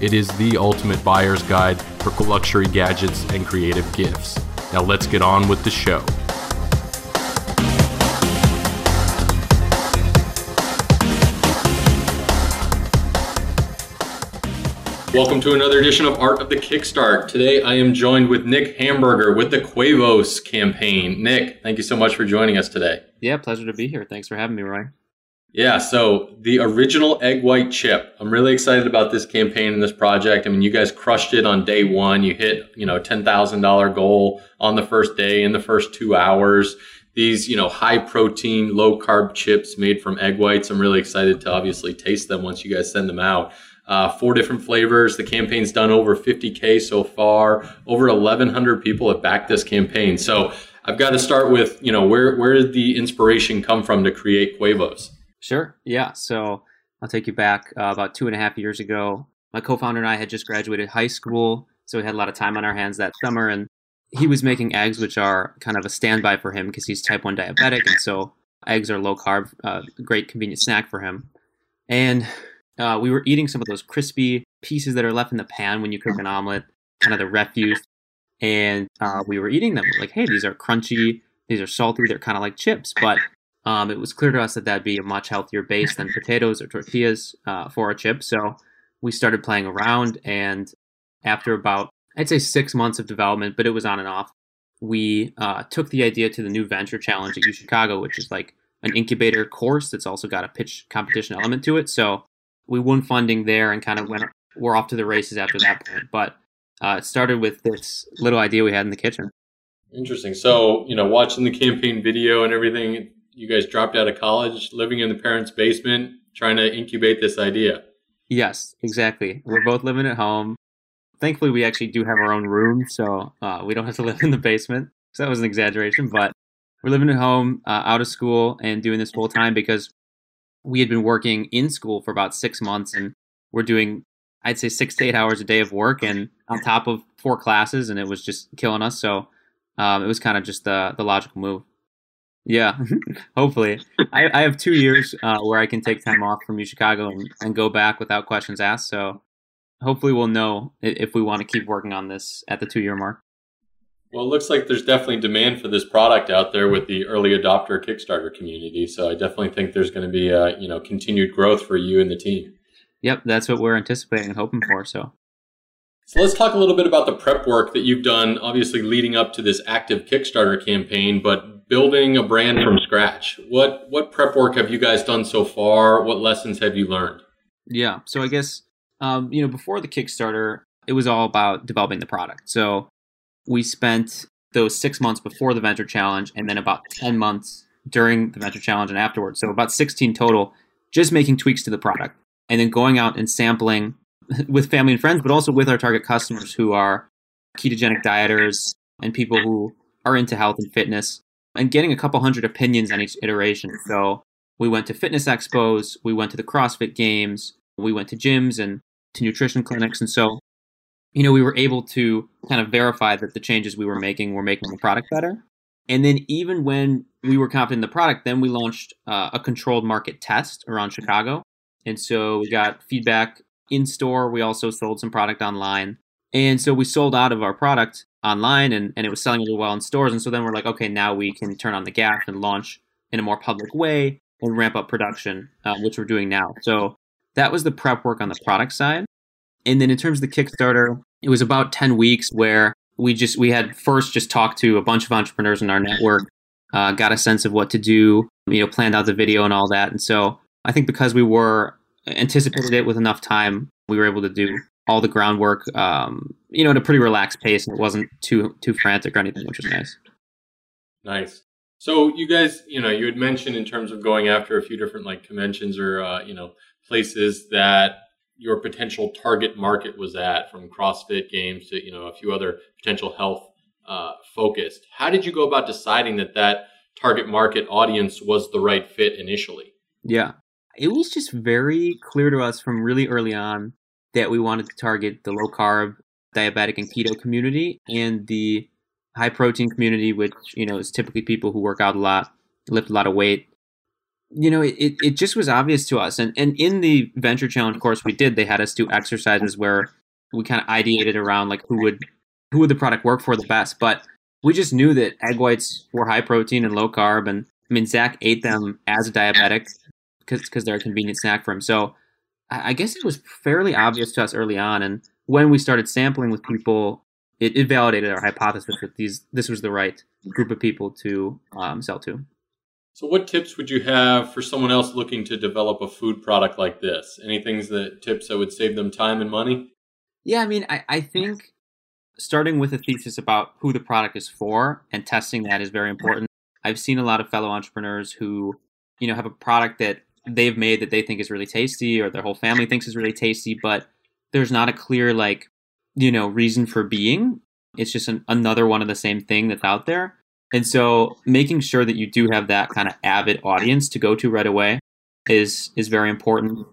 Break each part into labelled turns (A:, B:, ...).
A: It is the ultimate buyer's guide for luxury gadgets and creative gifts. Now let's get on with the show. Welcome to another edition of Art of the Kickstart. Today I am joined with Nick Hamburger with the Quevos campaign. Nick, thank you so much for joining us today.
B: Yeah, pleasure to be here. Thanks for having me, Roy.
A: Yeah, so the original egg white chip. I'm really excited about this campaign and this project. I mean, you guys crushed it on day one. You hit, you know, $10,000 goal on the first day in the first two hours. These, you know, high protein, low carb chips made from egg whites. I'm really excited to obviously taste them once you guys send them out. Uh, four different flavors. The campaign's done over 50K so far. Over 1,100 people have backed this campaign. So I've got to start with, you know, where, where did the inspiration come from to create Quevos?
B: Sure. Yeah. So I'll take you back uh, about two and a half years ago. My co founder and I had just graduated high school. So we had a lot of time on our hands that summer. And he was making eggs, which are kind of a standby for him because he's type 1 diabetic. And so eggs are low carb, uh, great convenient snack for him. And uh, we were eating some of those crispy pieces that are left in the pan when you cook an omelet, kind of the refuse. And uh, we were eating them. like, hey, these are crunchy, these are salty, they're kind of like chips. But um, it was clear to us that that'd be a much healthier base than potatoes or tortillas uh, for a chip. So we started playing around. And after about, I'd say six months of development, but it was on and off, we uh, took the idea to the new venture challenge at U Chicago, which is like an incubator course that's also got a pitch competition element to it. So we won funding there and kind of went we're off to the races after that point. But uh, it started with this little idea we had in the kitchen.
A: Interesting. So you know, watching the campaign video and everything, you guys dropped out of college, living in the parents' basement, trying to incubate this idea.
B: Yes, exactly. We're both living at home. Thankfully, we actually do have our own room, so uh, we don't have to live in the basement. So that was an exaggeration, but we're living at home, uh, out of school, and doing this full time because we had been working in school for about six months and we're doing i'd say six to eight hours a day of work and on top of four classes and it was just killing us so um, it was kind of just the, the logical move yeah hopefully I, I, have two years uh, where i can take time off from u chicago and, and go back without questions asked so hopefully we'll know if we want to keep working on this at the two year mark
A: well, it looks like there's definitely demand for this product out there with the early adopter Kickstarter community. So I definitely think there's going to be a, you know continued growth for you and the team.
B: Yep, that's what we're anticipating and hoping for. So.
A: So let's talk a little bit about the prep work that you've done, obviously leading up to this active Kickstarter campaign, but building a brand from scratch. What what prep work have you guys done so far? What lessons have you learned?
B: Yeah, so I guess um, you know before the Kickstarter, it was all about developing the product. So we spent those six months before the venture challenge and then about 10 months during the venture challenge and afterwards. So about 16 total, just making tweaks to the product and then going out and sampling with family and friends, but also with our target customers who are ketogenic dieters and people who are into health and fitness and getting a couple hundred opinions on each iteration. So we went to fitness expos, we went to the CrossFit games, we went to gyms and to nutrition clinics. And so you know, we were able to kind of verify that the changes we were making were making the product better. And then even when we were confident in the product, then we launched uh, a controlled market test around Chicago. And so we got feedback in store. We also sold some product online. And so we sold out of our product online and, and it was selling really well in stores. And so then we're like, okay, now we can turn on the gas and launch in a more public way and ramp up production, uh, which we're doing now. So that was the prep work on the product side. And then in terms of the Kickstarter, it was about 10 weeks where we just we had first just talked to a bunch of entrepreneurs in our network uh, got a sense of what to do, you know, planned out the video and all that. And so I think because we were anticipated it with enough time, we were able to do all the groundwork, um, you know, at a pretty relaxed pace, and it wasn't too too frantic or anything, which was nice.
A: Nice. So you guys, you know, you had mentioned in terms of going after a few different like conventions or uh, you know places that your potential target market was at, from CrossFit games to you know a few other potential health uh, focused. How did you go about deciding that that target market audience was the right fit initially?
B: Yeah, it was just very clear to us from really early on that we wanted to target the low carb, diabetic, and keto community and the high protein community, which you know is typically people who work out a lot, lift a lot of weight. You know, it, it just was obvious to us. And and in the venture challenge course we did, they had us do exercises where we kind of ideated around like who would who would the product work for the best. But we just knew that egg whites were high protein and low carb. And I mean, Zach ate them as a diabetic because they're a convenient snack for him. So I, I guess it was fairly obvious to us early on. And when we started sampling with people, it, it validated our hypothesis that these this was the right group of people to um, sell to.
A: So, what tips would you have for someone else looking to develop a food product like this? Any things that tips that would save them time and money?
B: Yeah, I mean, I, I think starting with a thesis about who the product is for and testing that is very important. I've seen a lot of fellow entrepreneurs who, you know, have a product that they've made that they think is really tasty or their whole family thinks is really tasty, but there's not a clear like, you know, reason for being. It's just an, another one of the same thing that's out there. And so making sure that you do have that kind of avid audience to go to right away is is very important.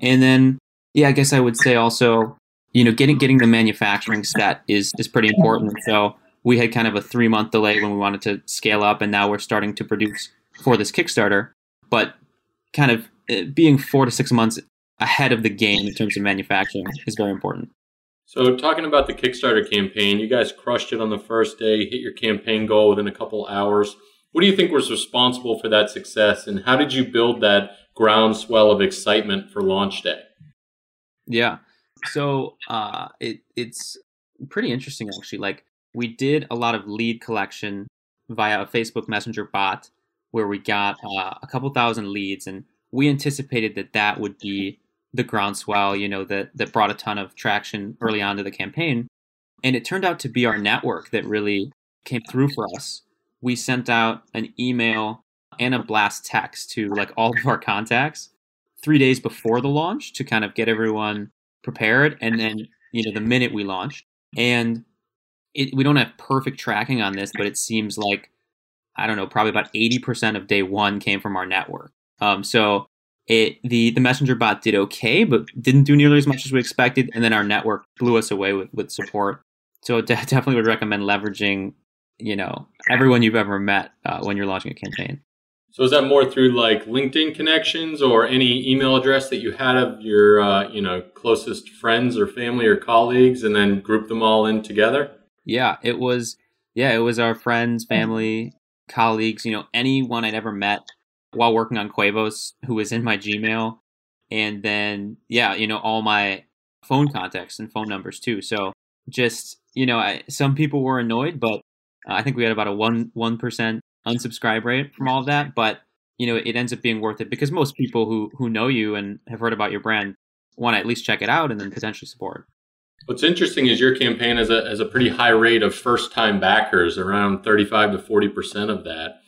B: And then yeah, I guess I would say also you know, getting getting the manufacturing set is is pretty important. So we had kind of a three month delay when we wanted to scale up, and now we're starting to produce for this Kickstarter. But kind of uh, being four to six months ahead of the game in terms of manufacturing is very important.
A: So, talking about the Kickstarter campaign, you guys crushed it on the first day, hit your campaign goal within a couple hours. What do you think was responsible for that success, and how did you build that groundswell of excitement for launch day?
B: Yeah, so uh, it it's pretty interesting actually. Like we did a lot of lead collection via a Facebook Messenger bot where we got uh, a couple thousand leads, and we anticipated that that would be the groundswell, you know, that that brought a ton of traction early on to the campaign. And it turned out to be our network that really came through for us. We sent out an email and a blast text to like all of our contacts three days before the launch to kind of get everyone prepared, and then you know the minute we launched, and it, we don't have perfect tracking on this, but it seems like I don't know, probably about eighty percent of day one came from our network. Um, so it the the messenger bot did okay, but didn't do nearly as much as we expected, and then our network blew us away with with support. So de- definitely would recommend leveraging, you know, everyone you've ever met uh, when you're launching a campaign.
A: So is that more through like LinkedIn connections or any email address that you had of your uh, you know closest friends or family or colleagues, and then group them all in together?
B: Yeah, it was. Yeah, it was our friends, family, colleagues. You know, anyone I'd ever met while working on Quevos who was in my Gmail, and then yeah, you know, all my phone contacts and phone numbers too. So just you know, I, some people were annoyed, but uh, I think we had about a one one percent unsubscribe rate from all of that, but you know, it ends up being worth it because most people who who know you and have heard about your brand want to at least check it out and then potentially support.
A: What's interesting is your campaign has a has a pretty high rate of first time backers, around 35 to 40% of that.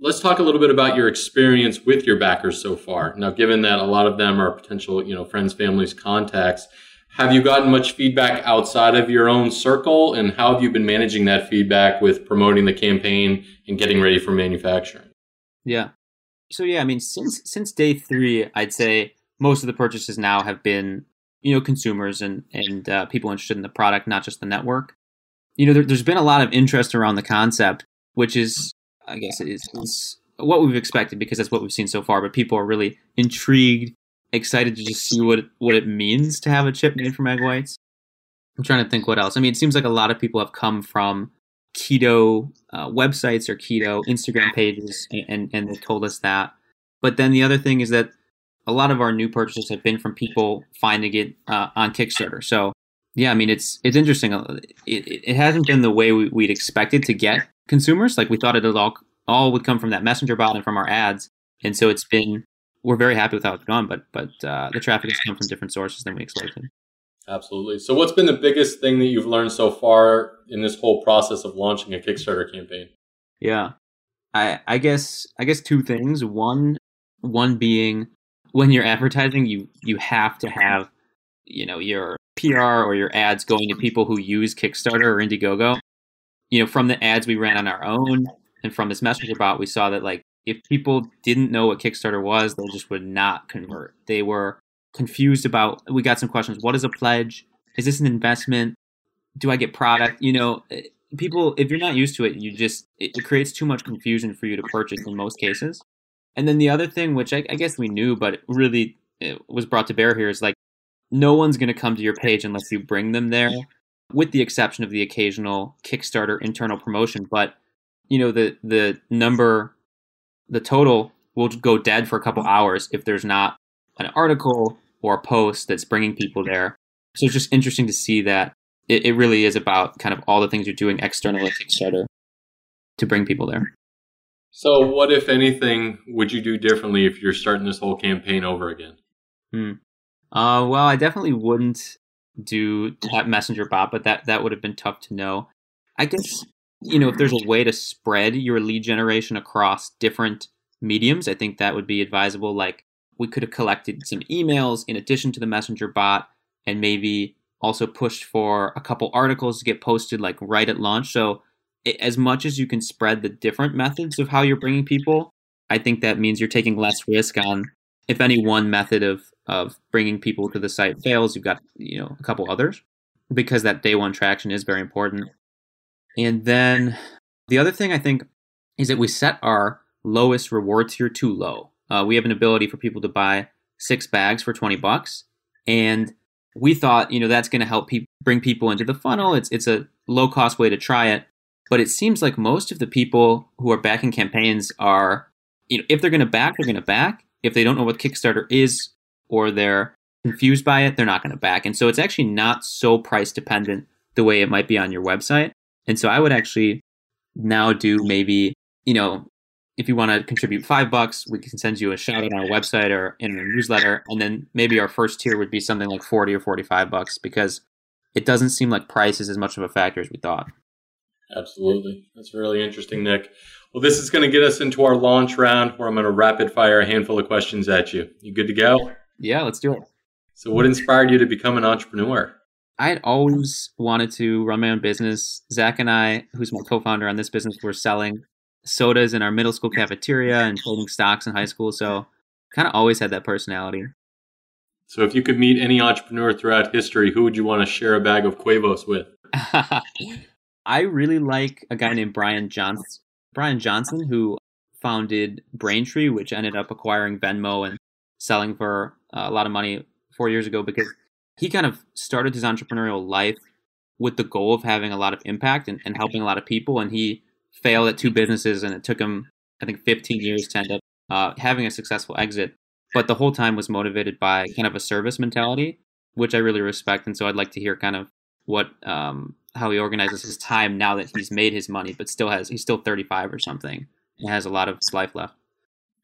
A: Let's talk a little bit about your experience with your backers so far. Now, given that a lot of them are potential, you know, friends, families, contacts, have you gotten much feedback outside of your own circle? And how have you been managing that feedback with promoting the campaign and getting ready for manufacturing?
B: Yeah. So yeah, I mean, since since day three, I'd say most of the purchases now have been, you know, consumers and and uh, people interested in the product, not just the network. You know, there, has been a lot of interest around the concept, which is, I guess, is, what we've expected because that's what we've seen so far. But people are really intrigued excited to just see what what it means to have a chip made from egg whites. I'm trying to think what else. I mean, it seems like a lot of people have come from keto uh, websites or keto Instagram pages, and, and, they've told us that. But then the other thing is that a lot of our new purchases have been from people finding it uh, on Kickstarter. So yeah, I mean, it's it's interesting. Uh, it, it hasn't been the way we, would expected to get consumers. Like we thought it'd all all would come from that messenger bot and from our ads. And so it's been we're very happy with how it's gone, but but uh, the traffic has come from different sources than we expected.
A: Absolutely. So, what's been the biggest thing that you've learned so far in this whole process of launching a Kickstarter campaign?
B: Yeah, I I guess I guess two things. One one being when you're advertising, you you have to have you know your PR or your ads going to people who use Kickstarter or Indiegogo. You know, from the ads we ran on our own and from this messenger bot, we saw that like if people didn't know what Kickstarter was, they just would not convert. They were confused about. We got some questions. What is a pledge? Is this an investment? Do I get product? You know, eh, people. If you're not used to it, you just it, it creates too much confusion for you to purchase in most cases. And then the other thing, which I, I guess we knew, but really was brought to bear here, is like no one's going to come to your page unless you bring them there, with the exception of the occasional Kickstarter internal promotion. But you know the the number, the total will go dead for a couple hours if there's not an article or a post that's bringing people there. So it's just interesting to see that it, it really is about kind of all the things you're doing externally Kickstarter to bring people there.
A: So, what, if anything, would you do differently if you're starting this whole campaign over again?
B: Hmm. Uh, well, I definitely wouldn't do that messenger bot, but that that would have been tough to know. I guess you know if there's a way to spread your lead generation across different mediums, I think that would be advisable. Like we could have collected some emails in addition to the messenger bot and maybe also pushed for a couple articles to get posted like right at launch so as much as you can spread the different methods of how you're bringing people i think that means you're taking less risk on if any one method of of bringing people to the site fails you've got you know a couple others because that day one traction is very important and then the other thing i think is that we set our lowest reward tier too low uh, we have an ability for people to buy six bags for 20 bucks. And we thought, you know, that's going to help pe- bring people into the funnel. It's, it's a low cost way to try it. But it seems like most of the people who are backing campaigns are, you know, if they're going to back, they're going to back. If they don't know what Kickstarter is or they're confused by it, they're not going to back. And so it's actually not so price dependent the way it might be on your website. And so I would actually now do maybe, you know, if you want to contribute five bucks, we can send you a shout out on our website or in a newsletter. And then maybe our first tier would be something like 40 or 45 bucks because it doesn't seem like price is as much of a factor as we thought.
A: Absolutely. That's really interesting, Nick. Well, this is going to get us into our launch round where I'm going to rapid fire a handful of questions at you. You good to go?
B: Yeah, let's do it.
A: So, what inspired you to become an entrepreneur?
B: I had always wanted to run my own business. Zach and I, who's my co founder on this business, were selling sodas in our middle school cafeteria and trading stocks in high school. So kind of always had that personality.
A: So if you could meet any entrepreneur throughout history, who would you want to share a bag of Quevos with?
B: I really like a guy named Bryan Johnson. Bryan Johnson, who founded Braintree, which ended up acquiring Venmo and selling for a lot of money four years ago because he kind of started his entrepreneurial life with the goal of having a lot of impact and, and helping a lot of people. And he failed at two businesses, and it took him, I think, 15 years to end up uh, having a successful exit. But the whole time was motivated by kind of a service mentality, which I really respect. And so I'd like to hear kind of what um, how he organizes his time now that he's made his money, but still has he's still 35 or something and has a lot of his life left.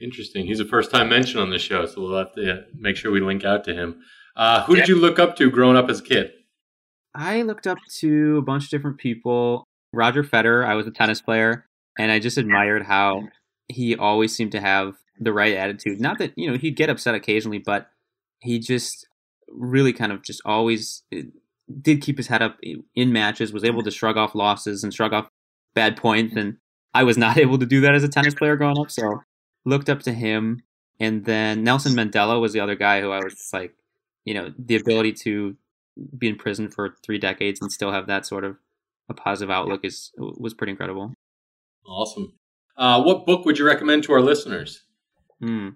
A: Interesting. He's a first time mention on the show, so we'll have to make sure we link out to him. Uh, who did you look up to growing up as a kid?
B: I looked up to a bunch of different people. Roger Federer, I was a tennis player, and I just admired how he always seemed to have the right attitude. Not that, you know, he'd get upset occasionally, but he just really kind of just always did keep his head up in matches, was able to shrug off losses and shrug off bad points. And I was not able to do that as a tennis player growing up. So looked up to him. And then Nelson Mandela was the other guy who I was just like, you know, the ability to be in prison for three decades and still have that sort of a positive outlook is was pretty incredible.
A: Awesome. Uh, what book would you recommend to our listeners?
B: Hmm.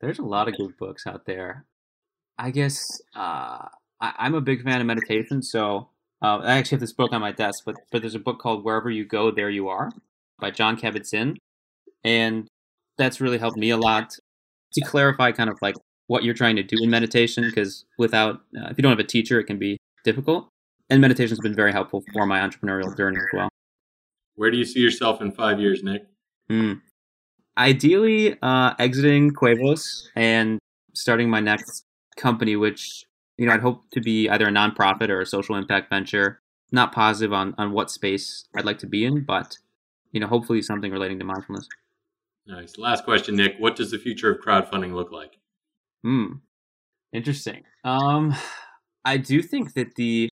B: There's a lot of good books out there. I guess uh, I, am a big fan of meditation, so uh, I actually have this book on my desk. But but there's a book called Wherever You Go, There You Are by Jon Kabat-Zinn, and that's really helped me a lot to clarify kind of like what you're trying to do in meditation. Because without uh, if you don't have a teacher, it can be difficult and meditation has been very helpful for my entrepreneurial journey as well.
A: Where do you see yourself in five years, Nick?
B: Mm. Ideally, uh, exiting Quevos and starting my next company, which you know I'd hope to be either a nonprofit or a social impact venture. Not positive on on what space I'd like to be in, but you know hopefully something relating to mindfulness.
A: Nice. Last question, Nick. What does the future of crowdfunding look like?
B: Hmm. Interesting. Um, I do think that the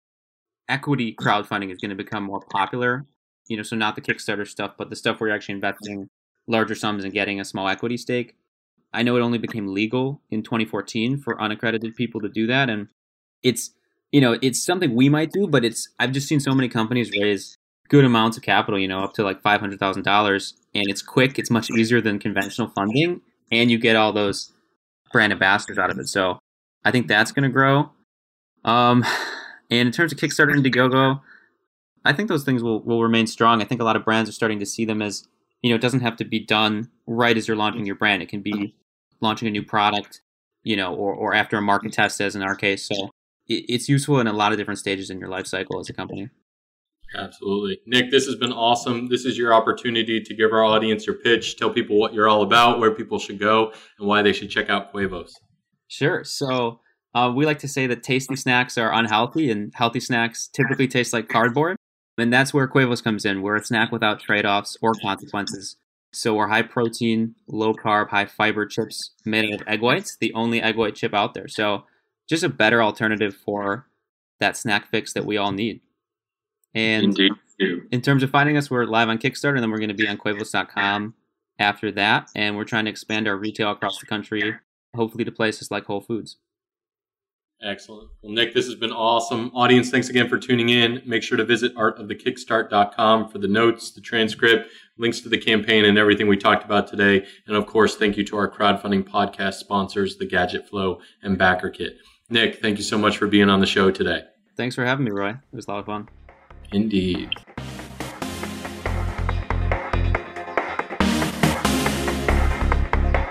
B: equity crowdfunding is going to become more popular. You know, so not the Kickstarter stuff, but the stuff where you're actually investing larger sums and getting a small equity stake. I know it only became legal in 2014 for unaccredited people to do that, and it's you know it's something we might do, but it's I've just seen so many companies raise good amounts of capital, you know, up to like five hundred thousand dollars, and it's quick. It's much easier than conventional funding, and you get all those brand ambassadors out of it. So I think that's going to grow. Um, and in terms of Kickstarter and Indiegogo, I think those things will, will remain strong. I think a lot of brands are starting to see them as, you know, it doesn't have to be done right as you're launching your brand. It can be launching a new product, you know, or, or after a market test, as in our case. So it, it's useful in a lot of different stages in your life cycle as a company.
A: Absolutely. Nick, this has been awesome. This is your opportunity to give our audience your pitch, tell people what you're all about, where people should go, and why they should check out Quevos.
B: Sure. So uh, we like to say that tasty snacks are unhealthy, and healthy snacks typically taste like cardboard. And that's where Quevos comes in. We're a snack without trade offs or consequences. So we're high protein, low carb, high fiber chips made out of egg whites, the only egg white chip out there. So just a better alternative for that snack fix that we all need. And Indeed. in terms of finding us, we're live on Kickstarter, and then we're going to be on Quevos.com after that. And we're trying to expand our retail across the country, hopefully to places like Whole Foods.
A: Excellent. Well, Nick, this has been awesome. Audience, thanks again for tuning in. Make sure to visit artofthekickstart.com for the notes, the transcript, links to the campaign, and everything we talked about today. And of course, thank you to our crowdfunding podcast sponsors, the Gadget Flow and Backer Kit. Nick, thank you so much for being on the show today.
B: Thanks for having me, Roy. It was a lot of fun.
A: Indeed.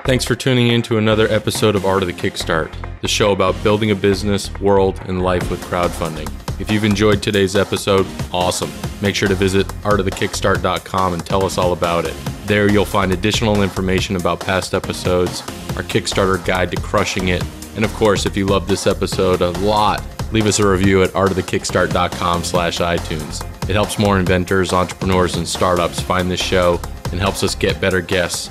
A: Thanks for tuning in to another episode of Art of the Kickstart, the show about building a business, world, and life with crowdfunding. If you've enjoyed today's episode, awesome. Make sure to visit artofthekickstart.com and tell us all about it. There you'll find additional information about past episodes, our Kickstarter guide to crushing it, and of course, if you love this episode a lot, leave us a review at artofthekickstart.com slash iTunes. It helps more inventors, entrepreneurs, and startups find this show and helps us get better guests